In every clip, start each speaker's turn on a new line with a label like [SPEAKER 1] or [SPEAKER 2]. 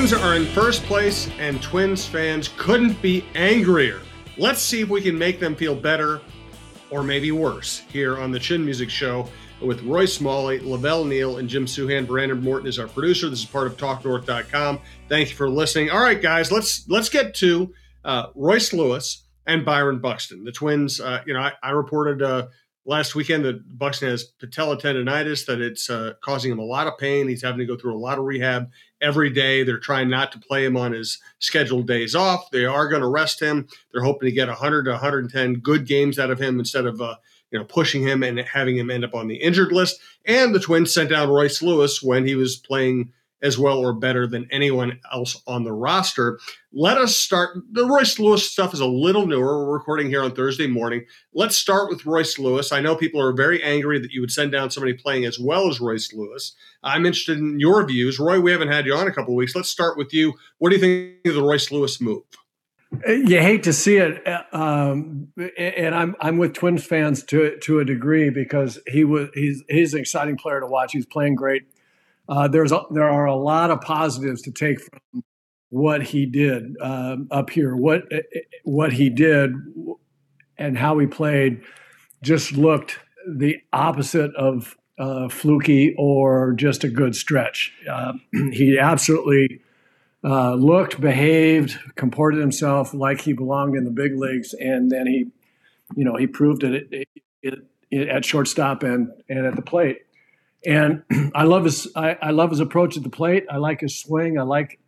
[SPEAKER 1] Twins are in first place, and Twins fans couldn't be angrier. Let's see if we can make them feel better or maybe worse here on the Chin Music Show with Roy Smalley, Lavelle Neal, and Jim Souhan. Brandon Morton is our producer. This is part of TalkNorth.com. Thank you for listening. All right, guys, let's let's get to uh, Royce Lewis and Byron Buxton. The Twins. Uh, you know, I, I reported uh, last weekend that Buxton has patella tendonitis, that it's uh, causing him a lot of pain. He's having to go through a lot of rehab every day. They're trying not to play him on his scheduled days off. They are going to rest him. They're hoping to get 100 to 110 good games out of him instead of uh, you know pushing him and having him end up on the injured list. And the Twins sent down Royce Lewis when he was playing as well or better than anyone else on the roster. Let us start. The Royce Lewis stuff is a little newer. We're recording here on Thursday morning. Let's start with Royce Lewis. I know people are very angry that you would send down somebody playing as well as Royce Lewis. I'm interested in your views. Roy, we haven't had you on a couple weeks. Let's start with you. What do you think of the Royce Lewis move?
[SPEAKER 2] You hate to see it, uh, um, and I'm I'm with Twins fans to to a degree because he was he's he's an exciting player to watch. He's playing great uh, there's a, there are a lot of positives to take from what he did um, up here. What what he did and how he played just looked the opposite of uh, fluky or just a good stretch. Uh, he absolutely uh, looked, behaved, comported himself like he belonged in the big leagues, and then he, you know, he proved it, it, it, it at shortstop and and at the plate. And I love his I, I, love his approach at the plate. I like his swing. I like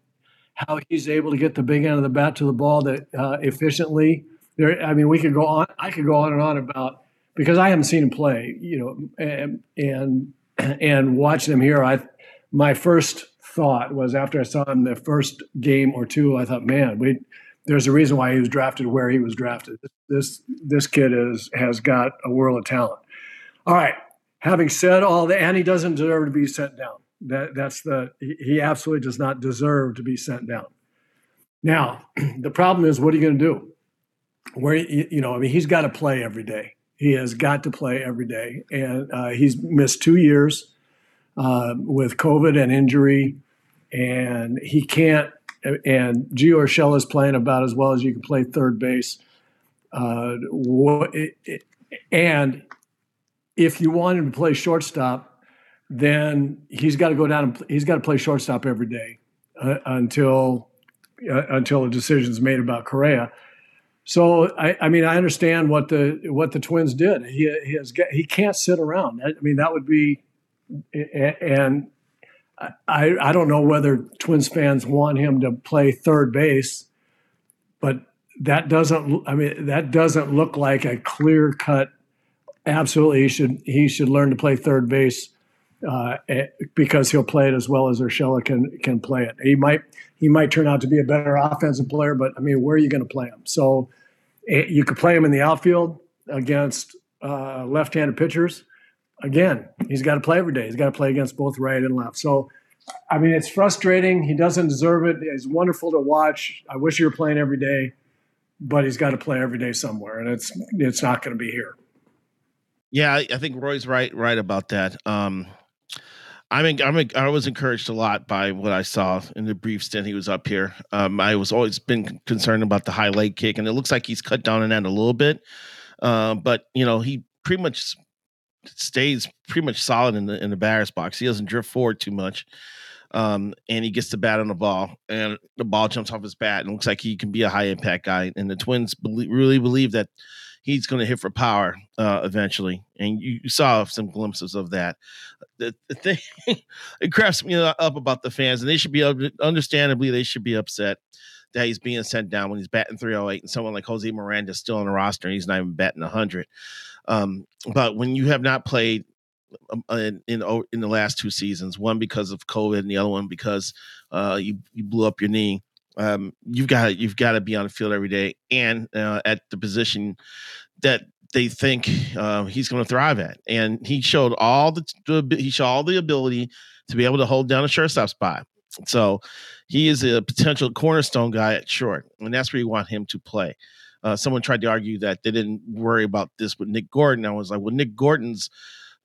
[SPEAKER 2] how he's able to get the big end of the bat to the ball that uh, efficiently. There, I mean, we could go on. I could go on and on about because I haven't seen him play. You know, and and, and watching him here, I my first thought was after I saw him the first game or two, I thought, man, we there's a reason why he was drafted where he was drafted. This this kid is has got a world of talent. All right, having said all that, and he doesn't deserve to be sent down. That that's the he absolutely does not deserve to be sent down. Now, the problem is, what are you going to do? Where you know, I mean, he's got to play every day. He has got to play every day, and uh, he's missed two years uh, with COVID and injury, and he can't. And Gio Urshela is playing about as well as you can play third base. Uh, and if you want him to play shortstop, then he's got to go down and he's got to play shortstop every day uh, until uh, until a decision is made about Correa. So I, I, mean I understand what the what the Twins did. He he has he can't sit around. I mean that would be and I I don't know whether Twins fans want him to play third base, but that doesn't I mean that doesn't look like a clear cut absolutely he should he should learn to play third base uh, eh, because he'll play it as well as Urshela can can play it. He might he might turn out to be a better offensive player, but I mean, where are you going to play him? So eh, you could play him in the outfield against uh, left-handed pitchers. Again, he's got to play every day. He's got to play against both right and left. So. I mean, it's frustrating. He doesn't deserve it. It's wonderful to watch. I wish he were playing every day, but he's got to play every day somewhere, and it's it's not going to be here.
[SPEAKER 3] Yeah, I, think Roy's right right about that. Um, I mean, I'm I was encouraged a lot by what I saw in the brief stint he was up here. Um, I was always been concerned about the high leg kick, and it looks like he's cut down on that a little bit. Uh, but you know, he pretty much stays pretty much solid in the in the batter's box. He doesn't drift forward too much, um, and he gets the bat on the ball, and the ball jumps off his bat, and looks like he can be a high impact guy. And the Twins believe, really believe that he's going to hit for power uh, eventually, and you, saw some glimpses of that. The, the thing it cracks me up about the fans, and they should be understandably they should be upset that he's being sent down when he's batting 308 and someone like Jose Miranda is still on the roster and he's not even batting 100. Um, but when you have not played um, uh, in, in, in the last two seasons, one because of COVID and the other one because uh, you you blew up your knee. Um, you've got you've got to be on the field every day and uh, at the position that they think uh, he's going to thrive at. And he showed all the, he showed all the ability to be able to hold down a shortstop spot. So he is a potential cornerstone guy at short, and that's where you want him to play. Uh, someone tried to argue that they didn't worry about this with Nick Gordon. I was like, well, Nick Gordon's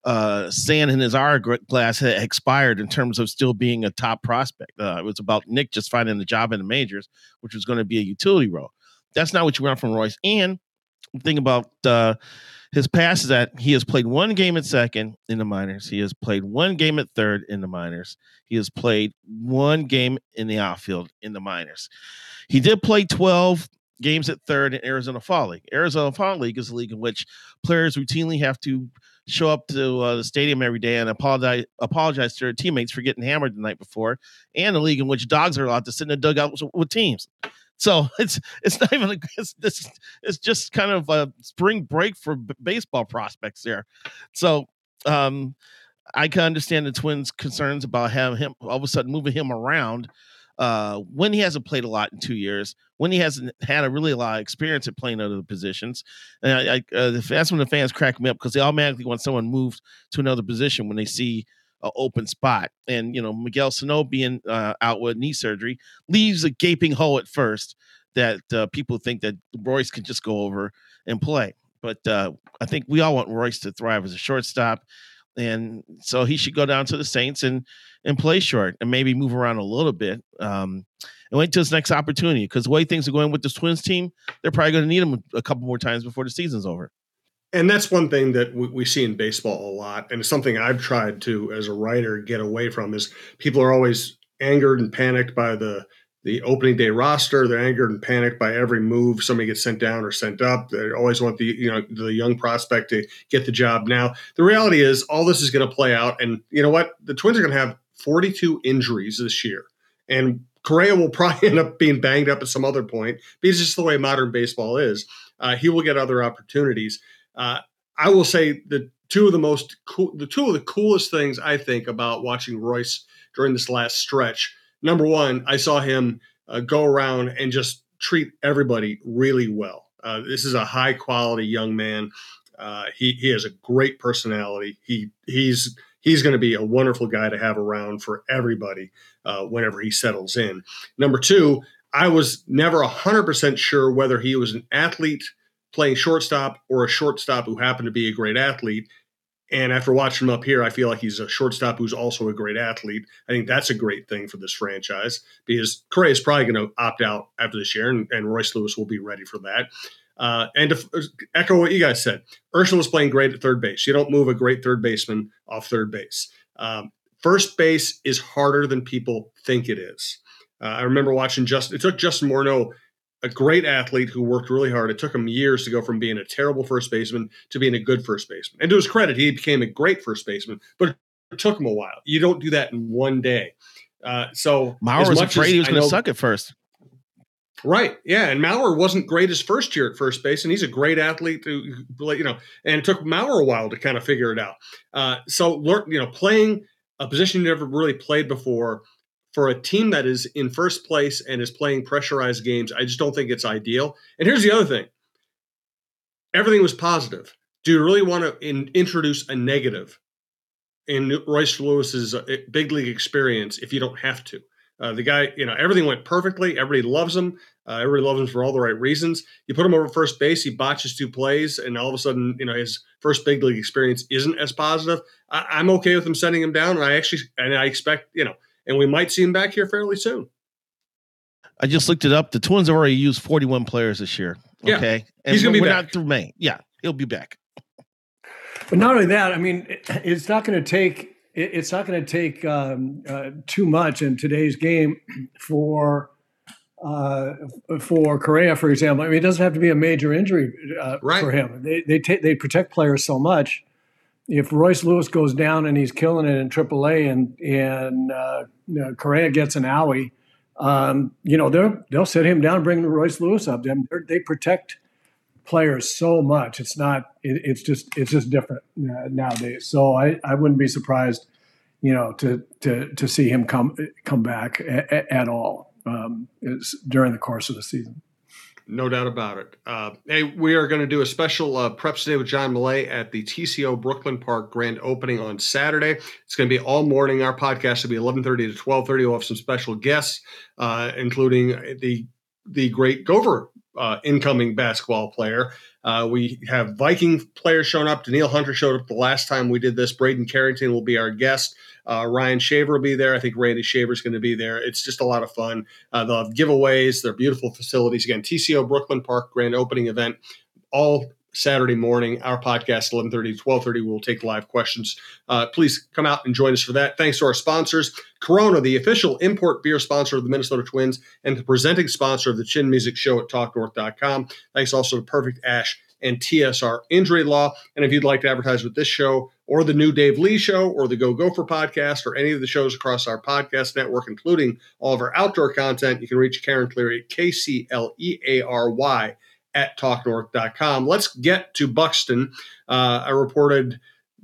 [SPEAKER 3] uh, sand in his hourglass had expired in terms of still being a top prospect. Uh, it was about Nick just finding a job in the majors, which was going to be a utility role. That's not what you want from Royce. And the thing about uh, his past is that he has played one game at second in the minors. He has played one game at third in the minors. He has played one game in the outfield in the minors. He did play 12 games at third in Arizona Fall League. Arizona Fall League is a league in which players routinely have to show up to uh, the stadium every day and apologize apologize to their teammates for getting hammered the night before, and the league in which dogs are allowed to sit in the dugout with, teams. So it's it's not even it's, it's, it's just kind of a spring break for b- baseball prospects there. So um, I can understand the Twins' concerns about having him all of a sudden moving him around uh, when he hasn't played a lot in two years, when he hasn't had a really a lot of experience at playing other positions. And I, I uh, that's when the fans crack me up because they automatically want someone moved to another position when they see an open spot. And you know, Miguel Sano being uh, out with knee surgery leaves a gaping hole at first that uh, people think that Royce can just go over and play. But uh, I think we all want Royce to thrive as a shortstop and so he should go down to the Saints and and play short and maybe move around a little bit um, and wait till his next opportunity because the way things are going with this Twins team, they're probably going to need him a couple more times before the season's over.
[SPEAKER 1] And that's one thing that we, we see in baseball a lot, and it's something I've tried to, as a writer, get away from. Is people are always angered and panicked by the the opening day roster. They're angered and panicked by every move somebody gets sent down or sent up. They always want the you know the young prospect to get the job now. The reality is all this is going to play out, and you know what? The Twins are going to have 42 injuries this year, and Correa will probably end up being banged up at some other point But it's just the way modern baseball is. Uh, he will get other opportunities. Uh, I will say the two of the most cool, the two of the coolest things I think about watching Royce during this last stretch number one, I saw him uh, go around and just treat everybody really well. Uh, this is a high quality young man. Uh, he he has a great personality. He he's he's going to be a wonderful guy to have around for everybody uh, whenever he settles in. Number two, I was never hundred percent sure whether he was an athlete playing shortstop or a shortstop who happened to be a great athlete. And after watching him up here, I feel like he's a shortstop who's also a great athlete. I think that's a great thing for this franchise because Correa is probably going to opt out after this year, and, and Royce Lewis will be ready for that. Uh, and to uh, echo what you guys said, Urshela was playing great at third base. You don't move a great third baseman off third base. Um, first base is harder than people think it is. Uh, I remember watching Justin. It took Justin Morneau a great athlete who worked really hard. It took him years to go from being a terrible first baseman to being a good first baseman. And to his credit, he became a great first baseman, but it took him a while. You don't do that in one day. Uh, so
[SPEAKER 3] Mauer was afraid he was going to suck at first.
[SPEAKER 1] Right. Yeah. And Mauer wasn't great his first year at first base, and he's a great athlete. Who, you know, and it took Mauer a while to kind of figure it out. Uh, so, learn, you know, playing a position you never really played before for a team that is in first place and is playing pressurized games, I just don't think it's ideal. And here's the other thing everything was positive. Do you really want to in, introduce a negative in Royce Lewis's uh, big league experience if you don't have to? Uh, the guy, you know, everything went perfectly. Everybody loves him. Uh, everybody loves him for all the right reasons. You put him over first base, he botches two plays, and all of a sudden, you know, his first big league experience isn't as positive. I, am okay with him sending him down, and I actually, and I expect, you know, and we might see him back here fairly soon.
[SPEAKER 3] I just looked it up. The Twins have already used 41 players this year. Okay.
[SPEAKER 1] And he's going to be back.
[SPEAKER 3] not through May. Yeah, he'll be back.
[SPEAKER 2] But not only that, I mean, it's not going to take it's not going to take um, uh, too much in today's game for uh, for Correa, for example. I mean, it doesn't have to be a major injury uh, right. for him. They they take they protect players so much. If Royce Lewis goes down and he's killing it in AAA, and and uh, you know, Correa gets an owie, um, you know they'll they'll sit him down, and bring Royce Lewis up. Them they protect players so much. It's not. It, it's just it's just different uh, nowadays. So I I wouldn't be surprised, you know, to to to see him come come back a, a, at all um, during the course of the season.
[SPEAKER 1] No doubt about it. Uh, hey, we are going to do a special uh, Preps Day with John Millea at the TCO Brooklyn Park grand opening on Saturday. It's going to be all morning. Our podcast will be 11:30 to 12:30. We'll have some special guests, uh, including the the great Gopher uh, incoming basketball player. Uh, we have Viking players showing up. Danielle Hunter showed up the last time we did this. Braeden Carrington will be our guest. Uh, Ryan Shaver will be there. I think Randy Shaver is going to be there. It's just a lot of fun. Uh, they'll have giveaways. They're beautiful facilities. Again, TCO Brooklyn Park grand opening event. All Saturday morning. Our podcast, 1130 to 1230. We'll take live questions. Uh, please come out and join us for that. Thanks to our sponsors, Corona, the official import beer sponsor of the Minnesota Twins, and the presenting sponsor of the Chin Music Show at TalkNorth.com. Thanks also to Perfect Ash and TSR Injury Law. And if you'd like to advertise with this show or the new Dave Lee Show or the Go Gopher podcast or any of the shows across our podcast network, including all of our outdoor content, you can reach Karen Cleary at K C L E A R Y at talknorth.com. Let's get to Buxton. Uh, I reported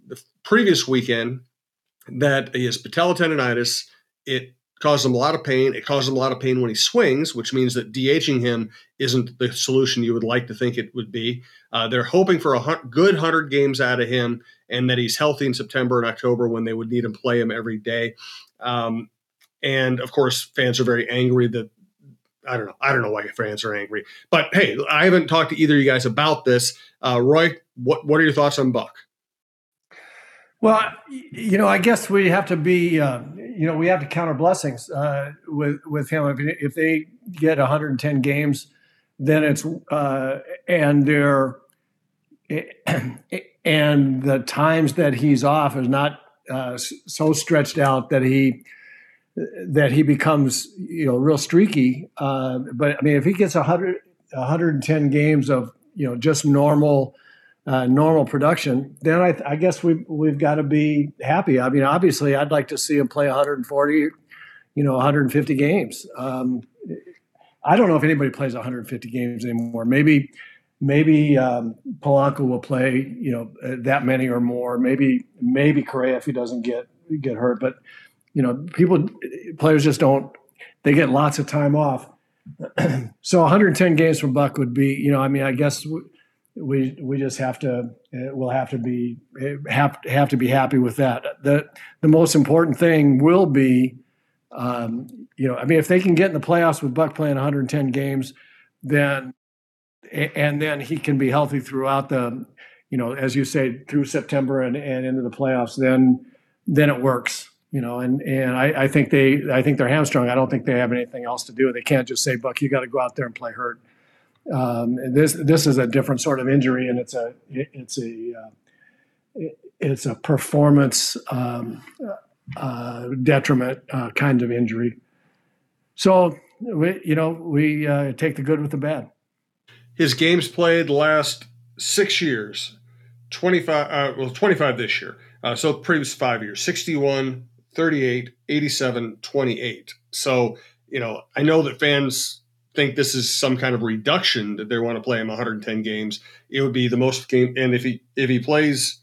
[SPEAKER 1] the previous weekend that he has patella tendonitis. It caused him a lot of pain. It caused him a lot of pain when he swings, which means that DHing him isn't the solution you would like to think it would be. Uh, they're hoping for a good 100 games out of him and that he's healthy in September and October when they would need him play him every day. Um, and of course, fans are very angry that I don't know. I don't know why fans are angry. But hey, I haven't talked to either of you guys about this. Uh, Roy, what what are your thoughts on Buck?
[SPEAKER 2] Well, you know, I guess we have to be, uh, you know, we have to counter blessings uh, with with him. If, if, they get 110 games, then it's uh, and they're and the times that he's off is not uh, so stretched out that he that he becomes you know real streaky. Uh, but I mean, if he gets 100, 110 games of you know just normal uh, normal production, then I, I guess we we've got to be happy. I mean, obviously, I'd like to see him play 140, you know, 150 games. Um, I don't know if anybody plays 150 games anymore. Maybe maybe um, Polanco will play, you know, that many or more. Maybe maybe Correa if he doesn't get get hurt, but you know, people, players just don't, they get lots of time off. so 110 games from Buck would be, you know, I mean, I guess we we just have to we'll have to be have have to be happy with that. The the most important thing will be, um, you know, I mean, if they can get in the playoffs with Buck playing 110 games, then and then he can be healthy throughout the, you know, as you say, through September and, and into the playoffs, then then it works you know, and and I, I, think they I think they're hamstrung. I don't think they have anything else to do. They can't just say, "Buck, you got to go out there and play hurt." Um, this this is a different sort of injury, and it's a it's a uh, it's a performance um, uh, detriment uh, kind of injury. So we you know we uh, take the good with the bad.
[SPEAKER 1] His games played last six years, twenty five uh, well twenty five this year. Uh, so previous five years, 61, 38, 87, 28. So, you know, I know that fans think this is some kind of reduction that they want to play him 110 games. It would be the most game. And if he, if he plays,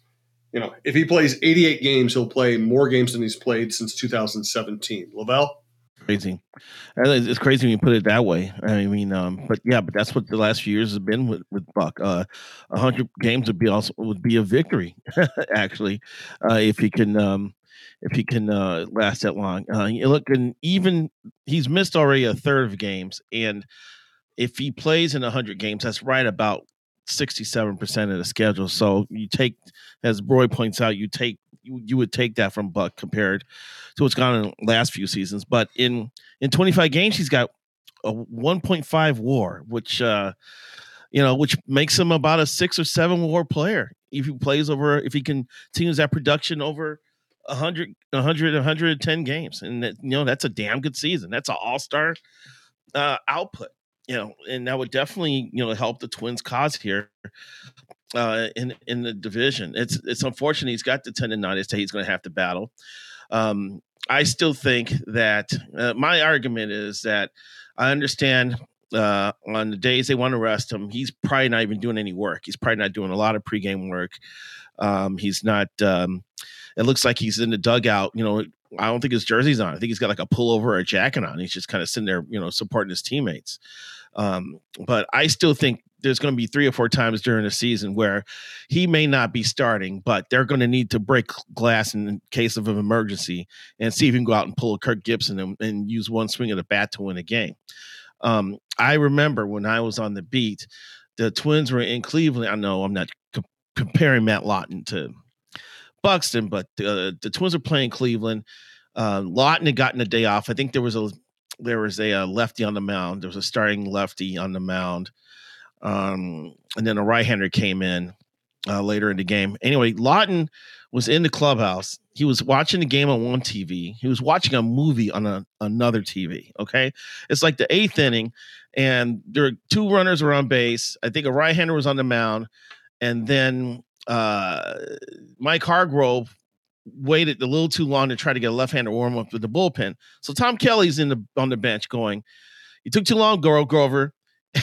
[SPEAKER 1] you know, if he plays 88 games, he'll play more games than he's played since 2017. Lavelle?
[SPEAKER 3] Crazy. It's crazy when you put it that way. I mean, um, but yeah, but that's what the last few years has been with, with Buck. Uh, hundred games would be also would be a victory, actually, uh, if he can, um, if he can uh, last that long. Uh, look, and even he's missed already a third of games, and if he plays in hundred games, that's right about sixty-seven percent of the schedule. So you take, as Roy points out, you take you, you would take that from Buck compared to what's gone in the last few seasons. But in in twenty-five games, he's got a one point five WAR, which. uh you know, which makes him about a six or seven WAR player if he plays over if he continues that production over 100, 100, 110 games. And that, you know, that's a damn good season. That's an all star uh, output. You know, and that would definitely you know help the Twins' cause here uh, in in the division. It's it's unfortunate he's got the tendonitis that he's going to have to battle. Um, I still think that uh, my argument is that I understand uh, on the days they want to rest him, he's probably not even doing any work. He's probably not doing a lot of pregame work. Um, he's not. Um, it looks like he's in the dugout. You know, I don't think his jersey's on. I think he's got like a pullover or a jacket on. He's just kind of sitting there, you know, supporting his teammates. Um, but I still think there's going to be three or four times during the season where he may not be starting, but they're going to need to break glass in case of an emergency and see if he can go out and pull a Kirk Gibson and, and use one swing of the bat to win a game. Um, I remember when I was on the beat, the Twins were in Cleveland. I know I'm not comparing Matt Lawton to Buxton, but uh, the Twins were playing Cleveland. Uh, Lawton had gotten a day off. I think there was a there was a, a, uh, lefty on the mound. There was a starting lefty on the mound, um, and then a right-hander came in uh, later in the game. Anyway, Lawton was in the clubhouse. He was watching the game on one TV. He was watching a movie on a, another TV. Okay, it's like the eighth inning, and there were two runners were on base. I think a right-hander was on the mound, and then uh, Mike Hargrove waited a little too long to try to get a left-hander warm up with the bullpen. So Tom Kelly's in the on the bench going, "You took too long, Grover."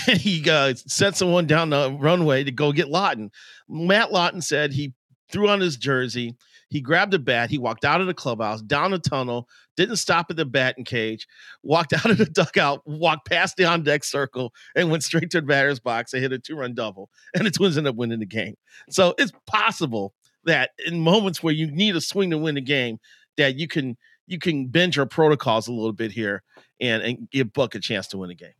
[SPEAKER 3] And he uh, sent someone down the runway to go get Lawton. Matt Lawton said he threw on his jersey. He grabbed a bat. He walked out of the clubhouse, down the tunnel, didn't stop at the batting cage, walked out of the dugout, walked past the on deck circle, and went straight to the batter's box and hit a two run double. And the Twins ended up winning the game. So it's possible that in moments where you need a swing to win the game, that you can you can bend your protocols a little bit here and, and give Buck a chance to win the game.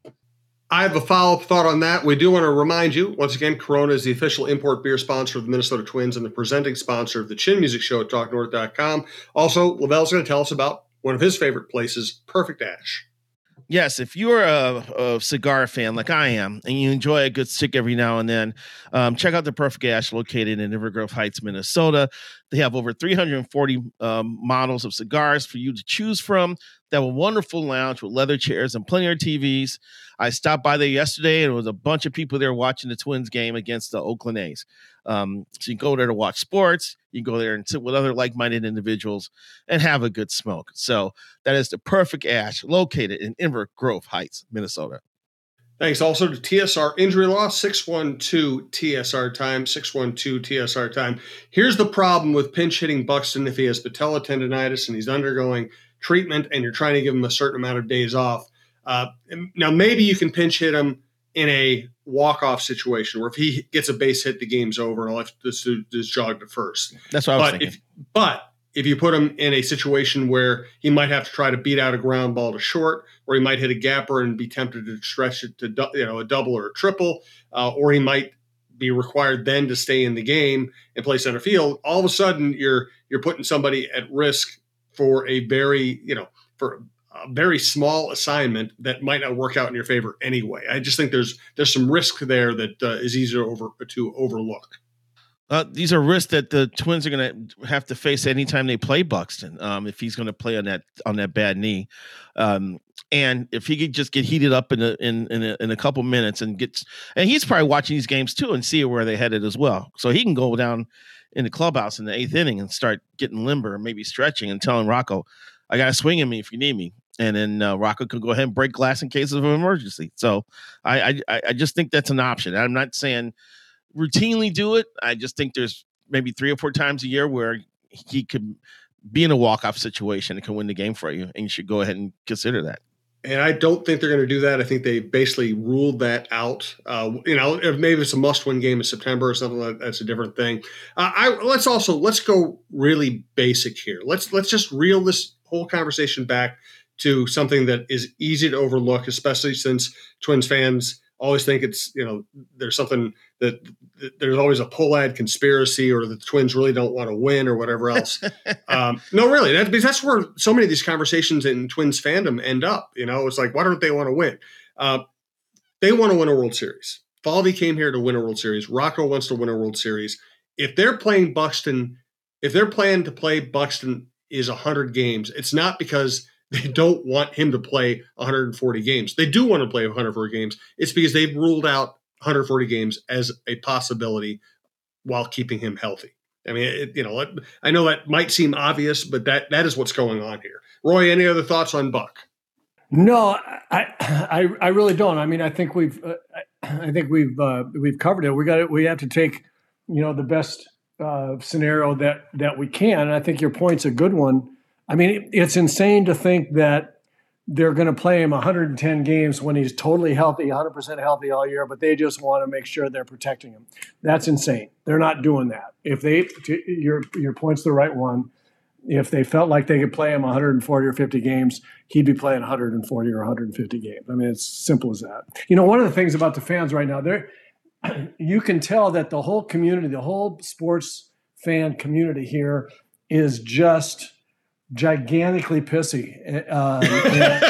[SPEAKER 1] I have a follow up thought on that. We do want to remind you once again, Corona is the official import beer sponsor of the Minnesota Twins and the presenting sponsor of the Chin Music Show at TalkNorth.com. Also, Lavelle's going to tell us about one of his favorite places, Perfect Ash
[SPEAKER 3] yes, if you're a, a, cigar fan like I am, and you enjoy a good stick every now and then, um, check out the Perfect Ash located in Inver Grove Heights, Minnesota. They have over 340 um, models of cigars for you to choose from. They have a wonderful lounge with leather chairs and plenty of TVs. I stopped by there yesterday, and there was a bunch of people there watching the Twins game against the Oakland A's. Um, so you go there to watch sports. You go there and sit with other like-minded individuals and have a good smoke. So that is the perfect ash located in Inver Grove Heights, Minnesota.
[SPEAKER 1] Thanks also to TSR Injury Law, 612 TSR time, 612 TSR time. Here's the problem with pinch hitting Buxton if he has patella tendonitis and he's undergoing treatment and you're trying to give him a certain amount of days off. Uh, now, maybe you can pinch hit him in a walk off situation where if he gets a base hit, the game's over and I'll have to just, just jog to first.
[SPEAKER 3] That's what I was
[SPEAKER 1] but
[SPEAKER 3] thinking.
[SPEAKER 1] If, but if you put him in a situation where he might have to try to beat out a ground ball to short, or he might hit a gapper and be tempted to stretch it to you know a double or a triple, uh, or he might be required then to stay in the game and play center field. All of a sudden, you're you're putting somebody at risk for a very you know for a very small assignment that might not work out in your favor anyway. I just think there's there's some risk there that uh, is easier over to overlook.
[SPEAKER 3] Uh, these are risks that the Twins are going to have to face anytime they play Buxton. Um, if he's going to play on that on that bad knee, um, and if he could just get heated up in a, in in a, in a couple minutes and gets, and he's probably watching these games too and see where they headed as well, so he can go down in the clubhouse in the eighth inning and start getting limber and maybe stretching and telling Rocco, "I got to swing at me if you need me." And then uh, Rocco can go ahead and break glass in case of an emergency. So I, I I just think that's an option. I'm not saying routinely do it. I just think there's maybe three or four times a year where he could be in a walk off situation and can win the game for you, and you should go ahead and consider that.
[SPEAKER 1] And I don't think they're going to do that. I think they basically ruled that out. Uh, you know, maybe it's a must-win game in September or something. Like that's a different thing. Uh, I let's also let's go really basic here. Let's let's just reel this whole conversation back to something that is easy to overlook, especially since Twins fans always think it's you know there's something that, that there's always a Pohlad conspiracy or the Twins really don't want to win or whatever else. um, no, really, that, because that's where so many of these conversations in Twins fandom end up. You know, it's like why don't they want to win? Uh, they want to win a World Series. Falvey came here to win a World Series. Rocco wants to win a World Series. If they're playing Buxton, if their plan to play Buxton is 100 games, it's not because they don't want him to play 140 games. They do want to play 140 games. It's because they've ruled out 140 games as a possibility while keeping him healthy. I mean, it, you know, I know that might seem obvious, but that that is what's going on here. Roy, any other thoughts on Buck?
[SPEAKER 2] No, I, I, I really don't. I mean, I think we've, uh, I think we've, uh, we've covered it. We got it. We have to take, you know, the best uh, scenario that that we can. And I think your point's a good one. I mean, it's insane to think that they're going to play him 110 games when he's totally healthy, 100% healthy all year, but they just want to make sure they're protecting him. That's insane. They're not doing that. If they, your your point's the right one if they felt like they could play him 140 or 50 games, he'd be playing 140 or 150 games. I mean, it's simple as that. You know, one of the things about the fans right now, there, you can tell that the whole community, the whole sports fan community here, is just gigantically pissy. Um, and,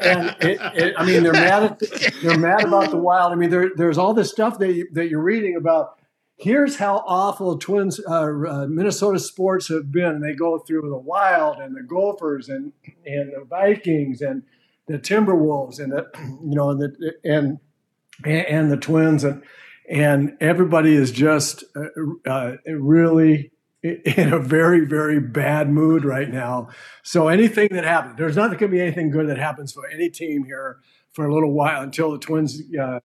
[SPEAKER 2] and it, it, I mean, they're mad at they're mad about the Wild. I mean, there, there's all this stuff that you, that you're reading about here's how awful Twins, uh, uh, Minnesota sports have been. And They go through the Wild and the Gophers and and the Vikings and the Timberwolves and the you know and the and and the Twins and and everybody is just uh, uh really in a very very bad mood right now. So anything that happens, there's not going to be anything good that happens for any team here for a little while until the Twins uh,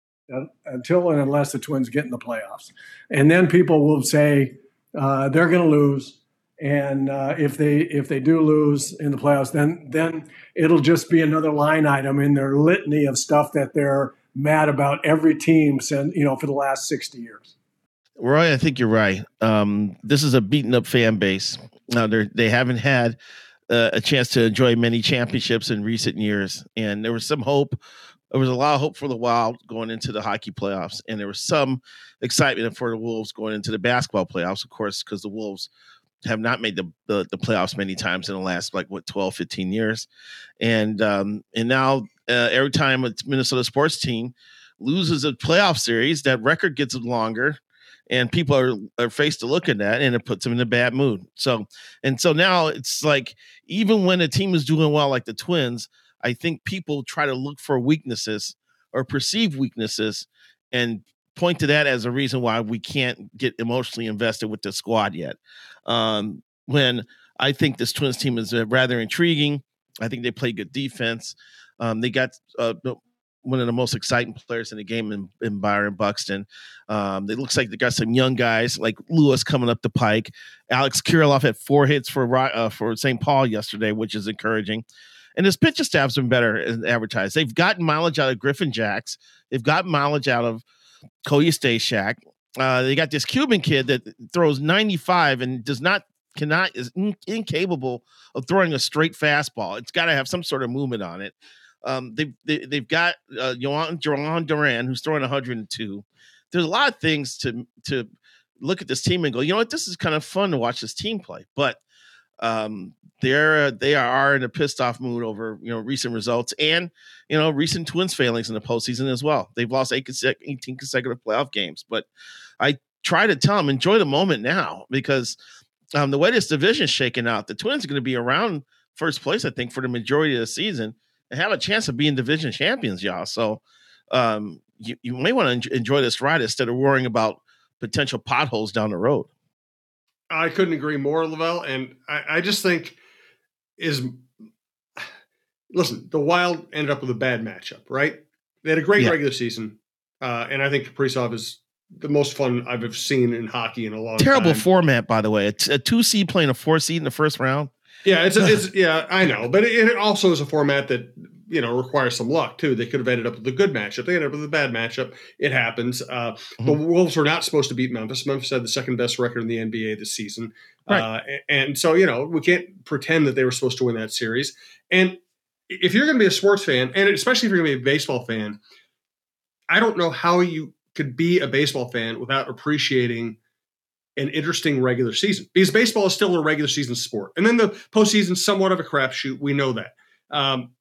[SPEAKER 2] until and unless the Twins get in the playoffs. And then people will say uh, they're going to lose. And uh, if they if they do lose in the playoffs, then then it'll just be another line item in their litany of stuff that they're mad about every team since you know for the last sixty years.
[SPEAKER 3] Roy, I think you're right. Um, this is a beaten up fan base. Now they they haven't had uh, a chance to enjoy many championships in recent years, and there was some hope there was a lot of hope for the Wild going into the hockey playoffs, and there was some excitement for the Wolves going into the basketball playoffs, of course, because the Wolves have not made the, the, the playoffs many times in the last like what 12 15 years and um and now uh, every time a minnesota sports team loses a playoff series that record gets longer and people are, are faced to look at that and it puts them in a bad mood so and so now it's like even when a team is doing well like the twins I think people try to look for weaknesses or perceive weaknesses and point to that as a reason why we can't get emotionally invested with the squad yet. Um, when I think this Twins team is uh, rather intriguing. I think they play good defense. Um, they got uh, one of the most exciting players in the game in, in Byron Buxton. Um, it looks like they got some young guys like Lewis coming up the pike. Alex Kirilloff had four hits for uh, for St. Paul yesterday, which is encouraging. And his pitcher staff's been better than advertised. They've gotten mileage out of Griffin Jax. They've got mileage out of Cody Stashak. Uh, they got this Cuban kid that throws 95 and does not cannot is in, incapable of throwing a straight fastball. It's got to have some sort of movement on it. Um, they've they, they have got uh, Jhoan, Jhoan Duran who's throwing 102. There's a lot of things to to look at this team and go, you know what, this is kind of fun to watch this team play. But um, they're they are in a pissed off mood over you know recent results and you know recent Twins failings in the postseason as well. They've lost eight, 18 consecutive playoff games, but I try to tell them enjoy the moment now because um, the way this division is shaking out, the Twins are going to be around first place, I think, for the majority of the season and have a chance of being division champions, y'all. So um, you, you may want to enjoy this ride instead of worrying about potential potholes down the road.
[SPEAKER 1] I couldn't agree more, Lavelle. And I, I just think is listen, the Wild ended up with a bad matchup, right? They had a great yeah. regular season, uh, and I think Kaprizov is the most fun I've ever seen in hockey in a long
[SPEAKER 3] Terrible
[SPEAKER 1] time.
[SPEAKER 3] format, by the way. It's a two seed playing a four seed in the first round.
[SPEAKER 1] Yeah, it's, a, it's yeah, I know, but it, it, also is a format that you know requires some luck too. They could have ended up with a good matchup. They ended up with a bad matchup. It happens. Uh, mm-hmm. The Wolves were not supposed to beat Memphis. Memphis had the second best record in the NBA this season, right. uh, and so you know we can't pretend that they were supposed to win that series. And if you're going to be a sports fan, and especially if you're going to be a baseball fan, I don't know how you could be a baseball fan without appreciating an interesting regular season because baseball is still a regular season sport, and then the postseason somewhat of a crapshoot. We know that. Um,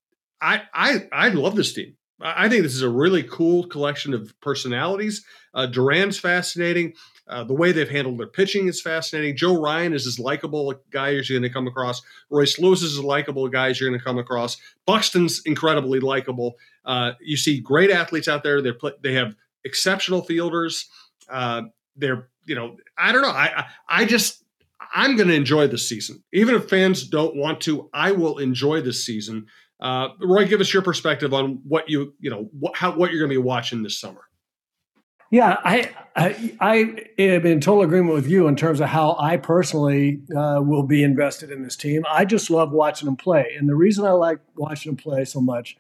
[SPEAKER 1] I I I love this team. I think this is a really cool collection of personalities. Uh, Duran's fascinating. Uh, the way they've handled their pitching is fascinating. Joe Ryan is as likable a guy as you're going to come across. Royce Lewis is as likable a guy as you're going to come across. Buxton's incredibly likable. Uh, you see great athletes out there. They they have exceptional fielders. Uh, they're you know I don't know. I I, just I'm going to enjoy this season, even if fans don't want to. I will enjoy this season. Uh, Roy, give us your perspective on what you you know what how what you're going to be watching this summer.
[SPEAKER 2] Yeah, I, I, I am in total agreement with you in terms of how I personally uh, will be invested in this team. I just love watching them play, and the reason I like watching them play so much,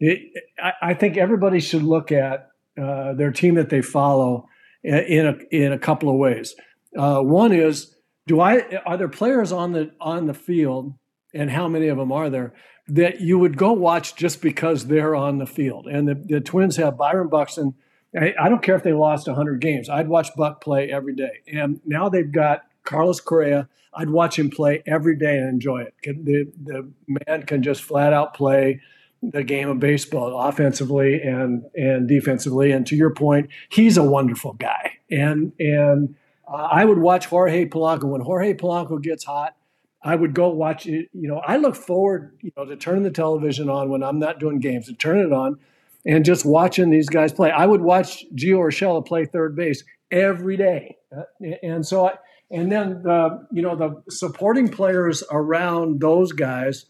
[SPEAKER 2] it, I, I, think everybody should look at uh, their team that they follow in a in a couple of ways. Uh, one is, do I are there players on the on the field, and how many of them are there that you would go watch just because they're on the field? And the, the Twins have Byron Buxton I, don't care if they lost 100 games. I'd watch Buck play every day. And now they've got Carlos Correa. I'd watch him play every day and enjoy it. The, the man can just flat out play the game of baseball offensively and and defensively. And to your point, he's a wonderful guy. And and uh, I would watch Jorge Polanco when Jorge Polanco gets hot. I would go watch it. You know, I look forward, you know, to turning the television on when I'm not doing games, to turn it on and just watching these guys play. I would watch Gio Urshela play third base every day, uh, and so I, and then the you know the supporting players around those guys.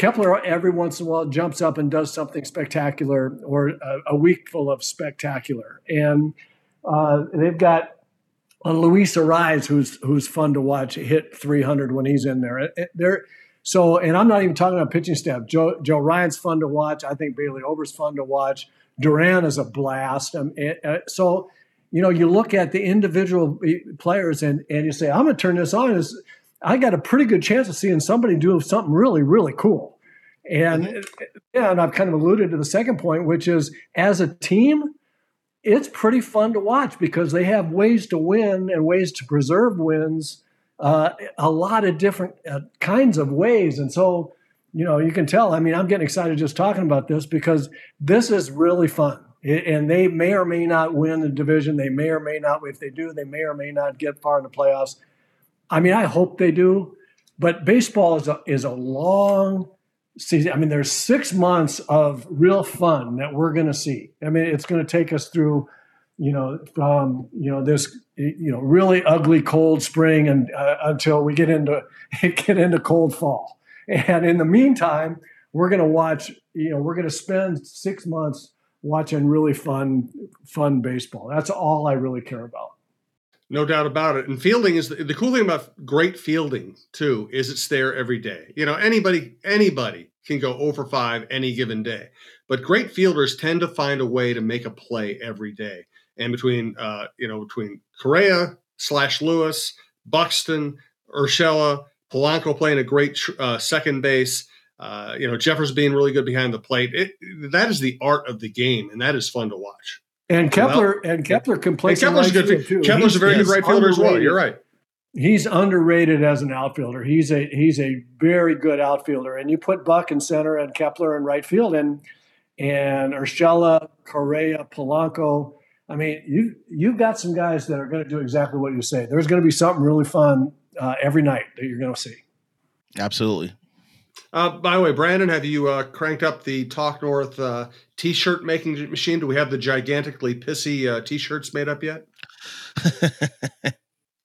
[SPEAKER 2] Kepler every once in a while jumps up and does something spectacular, or a, a week full of spectacular, and uh, they've got a Luis Arraez who's who's fun to watch hit 300 when he's in there. They're so, and I'm not even talking about pitching staff. Joe, Joe Ryan's fun to watch. I think Bailey Ober's fun to watch. Duran is a blast. Um, uh, so, you know, you look at the individual players and, and you say, I'm going to turn this on. Is I got a pretty good chance of seeing somebody do something really, really cool. And, mm-hmm. yeah, and I've kind of alluded to the second point, which is as a team, it's pretty fun to watch because they have ways to win and ways to preserve wins uh, a lot of different uh, kinds of ways. And so, you know, you can tell. I mean, I'm getting excited just talking about this because this is really fun. and they may or may not win the division. They may or may not. If they do, they may or may not get far in the playoffs. I mean, I hope they do. But baseball is a is a long season. I mean, there's six months of real fun that we're going to see. I mean, it's going to take us through you know, from you know this you know really ugly cold spring and uh, until we get into get into cold fall. And in the meantime, we're going to watch. You know, we're going to spend six months watching really fun fun baseball. That's all I really care about.
[SPEAKER 1] No doubt about it. And fielding is the, the cool thing about great fielding too is it's there every day. You know, anybody anybody can go over five any given day, but great fielders tend to find a way to make a play every day and between uh, you know between Correa slash Lewis, Buxton, Urshela, Polanco playing a great uh, second base. Uh, you know Jeffers being really good behind the plate. It, that is the art of the game, and that is fun to watch.
[SPEAKER 2] And Kepler well, and Kepler can play. And
[SPEAKER 1] Kepler's
[SPEAKER 2] right
[SPEAKER 1] good. Too. Kepler's he's, a very good right fielder as well. You're right.
[SPEAKER 2] He's underrated as an outfielder. He's a he's a very good outfielder. And you put Buck in center and Kepler in right field, and and Urshela, Correa, Polanco I mean, you you've got some guys that are going to do exactly what you say. There's going to be something really fun uh, every night that you're going to see.
[SPEAKER 3] Absolutely.
[SPEAKER 1] Uh, by the way, Brandon, have you uh, cranked up the Talk North uh, T-shirt making machine? Do we have the gigantically pissy uh, T-shirts made up yet?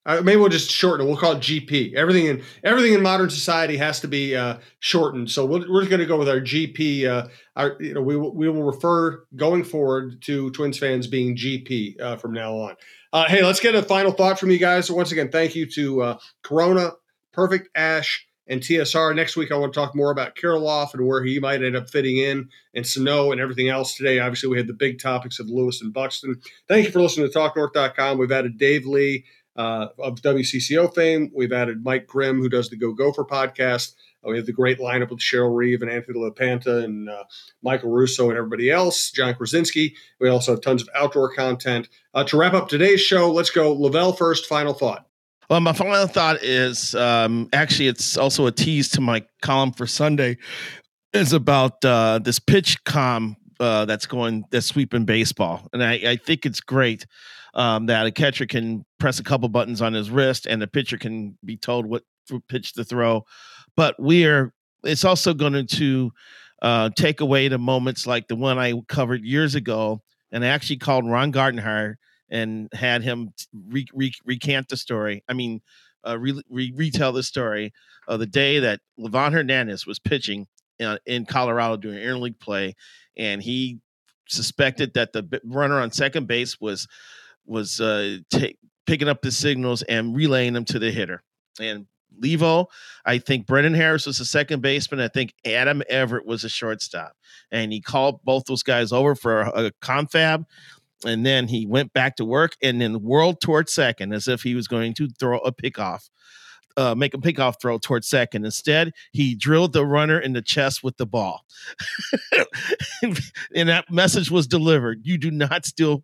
[SPEAKER 1] Uh, maybe we'll just shorten it. We'll call it GP. Everything in everything in modern society has to be uh, shortened. So we are going to go with our GP. Uh, our you know we will, we will refer going forward to Twins fans being GP uh, from now on. Uh, hey, let's get a final thought from you guys. Once again, thank you to uh, Corona, Perfect Ash, and TSR. Next week, I want to talk more about Kirilloff and where he might end up fitting in, and Sano and everything else today. Obviously, we had the big topics of Lewis and Buxton. Thank you for listening to TalkNorth.com. We've added Dave Lee uh, of WCCO fame. We've added Mike Grimm, who does the Go Gopher podcast. Uh, we have the great lineup with Cheryl Reeve and Anthony LaPanta and uh, Michael Russo and everybody else, Jon Krawczynski. We also have tons of outdoor content. Uh, to wrap up today's show, let's go Lavelle first. Final thought.
[SPEAKER 3] Well, my final thought is um, actually it's also a tease to my column for Sunday. Is about uh, this PitchCom uh, that's going that's sweeping baseball, and I, I think it's great. um, that a catcher can press a couple buttons on his wrist and the pitcher can be told what pitch to throw. But we are. It's also going to uh, take away the moments like the one I covered years ago, and I actually called Ron Gardenhire and had him re- re- recant the story. I mean, uh, re- re- retell the story of the day that Livan Hernandez was pitching in, in Colorado during interleague play, and he suspected that the runner on second base was was uh, t- picking up the signals and relaying them to the hitter. And Levo, I think Brendan Harris was the second baseman. I think Adam Everett was a shortstop. And he called both those guys over for a, a confab. And then he went back to work and then whirled toward second as if he was going to throw a pickoff. Uh, make a pickoff throw toward second. Instead, he drilled the runner in the chest with the ball. and that message was delivered. You do not steal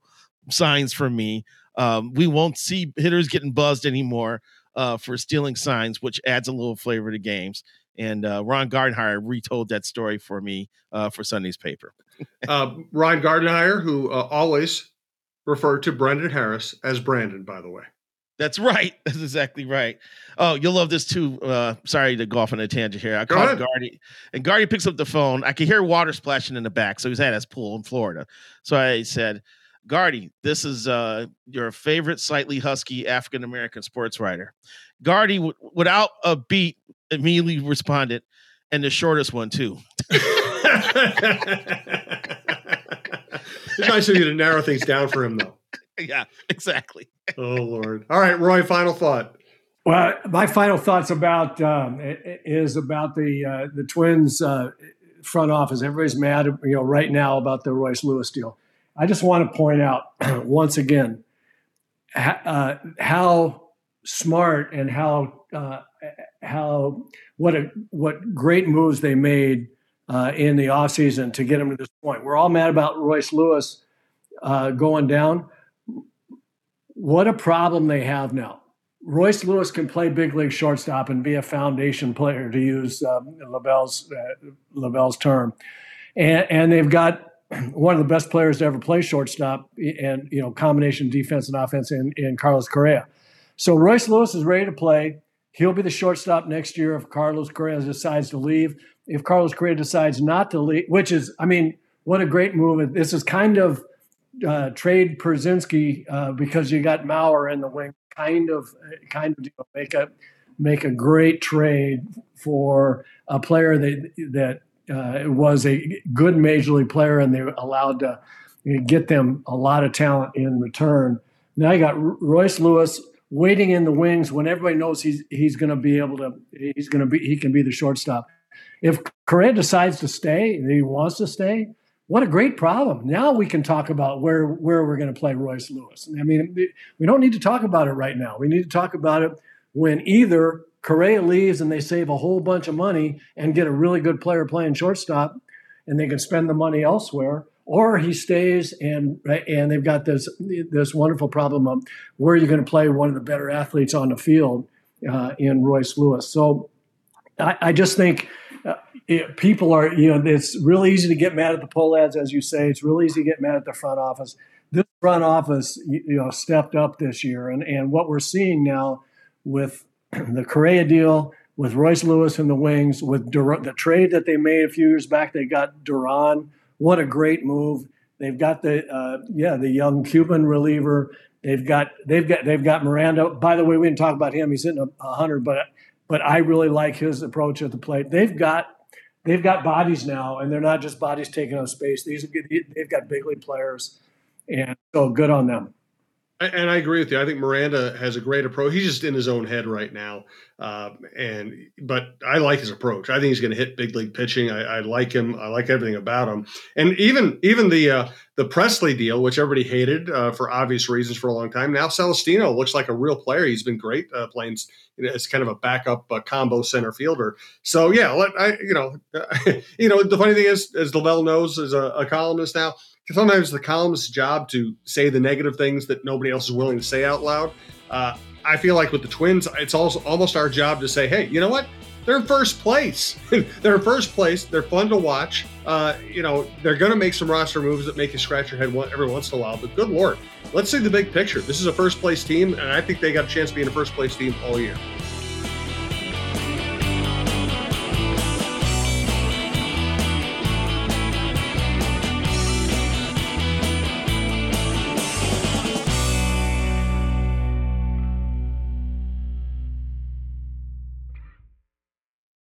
[SPEAKER 3] signs from me. Um, we won't see hitters getting buzzed anymore uh, for stealing signs, which adds a little flavor to games. And uh, Ron Gardenhire retold that story for me uh, for Sunday's paper.
[SPEAKER 1] uh, Ron Gardenhire, who uh, always referred to Brendan Harris as Brandon, by the way.
[SPEAKER 3] That's right. That's exactly right. Oh, you'll love this too. Uh, sorry to go off on a tangent here. I
[SPEAKER 1] Go
[SPEAKER 3] called. Gardy, and Gardy picks up the phone. I could hear water splashing in the back, so he's at his pool in Florida. So I said, Gardy, this is uh, your favorite slightly husky African American sports writer. Gardy, w- without a beat, immediately responded, and the shortest one too.
[SPEAKER 1] it's nice of you to narrow things down for him, though.
[SPEAKER 3] yeah, exactly.
[SPEAKER 1] Oh Lord! All right, Roy. Final thought.
[SPEAKER 2] Well, my final thoughts about um, i- i- is about the uh, the Twins uh, front office. Everybody's mad, you know, right now about the Royce Lewis deal. I just want to point out once again uh, how smart and how uh, how what a what great moves they made uh, in the offseason to get him to this point. We're all mad about Royce Lewis uh, going down. What a problem they have now. Royce Lewis can play big league shortstop and be a foundation player, to use um, LaVelle's uh, LaVelle's term, and and they've got one of the best players to ever play shortstop, and you know combination defense and offense in, in Carlos Correa. So Royce Lewis is ready to play. He'll be the shortstop next year if Carlos Correa decides to leave. If Carlos Correa decides not to leave, which is, I mean, what a great move! This is kind of uh, trade Pierzynski uh, because you got Mauer in the wing. Kind of, kind of make a make a great trade for a player that that uh, was a good major league player, and they allowed to get them a lot of talent in return. Now you got Royce Lewis waiting in the wings when everybody knows he's he's going to be able to he's going to be he can be the shortstop. If Correa decides to stay, he wants to stay, what a great problem. Now we can talk about where where we're going to play Royce Lewis. I mean, we don't need to talk about it right now. We need to talk about it when either Correa leaves and they save a whole bunch of money and get a really good player playing shortstop, and they can spend the money elsewhere, or he stays and and they've got this this wonderful problem of where are you're going to play one of the better athletes on the field uh, in Royce Lewis. So I, I just think uh, it, people are you know it's really easy to get mad at the Pohlads as you say. It's really easy to get mad at the front office. This front office you, you know stepped up this year, and and what we're seeing now with the Correa deal with Royce Lewis in the wings, with Dur- the trade that they made a few years back, they got Duran. What a great move! They've got the uh, yeah the young Cuban reliever. They've got they've got they've got Miranda. By the way, we didn't talk about him. He's hitting a, a hundred, but but I really like his approach at the plate. They've got they've got bodies now, and they're not just bodies taking up space. These they've got big league players, and so good on them.
[SPEAKER 1] And I agree with you. I think Miranda has a great approach. He's just in his own head right now, uh, and but I like his approach. I think he's going to hit big league pitching. I, I, like him. I like everything about him. And even even the uh, the Pressly deal, which everybody hated uh, for obvious reasons for a long time. Now Celestino looks like a real player. He's been great uh, playing as kind of a backup uh, combo center fielder. So yeah, let I you know you know the funny thing is, as Lavelle knows, as a, a columnist now sometimes the columnist's job to say the negative things that nobody else is willing to say out loud. Uh, I feel like with the Twins, it's also almost our job to say, hey, you know what? They're in first place. they're in first place. They're fun to watch. Uh, you know, they're going to make some roster moves that make you scratch your head one, every once in a while. But good lord, let's see the big picture. This is a first place team, and I think they got a chance to be in a first place team all year.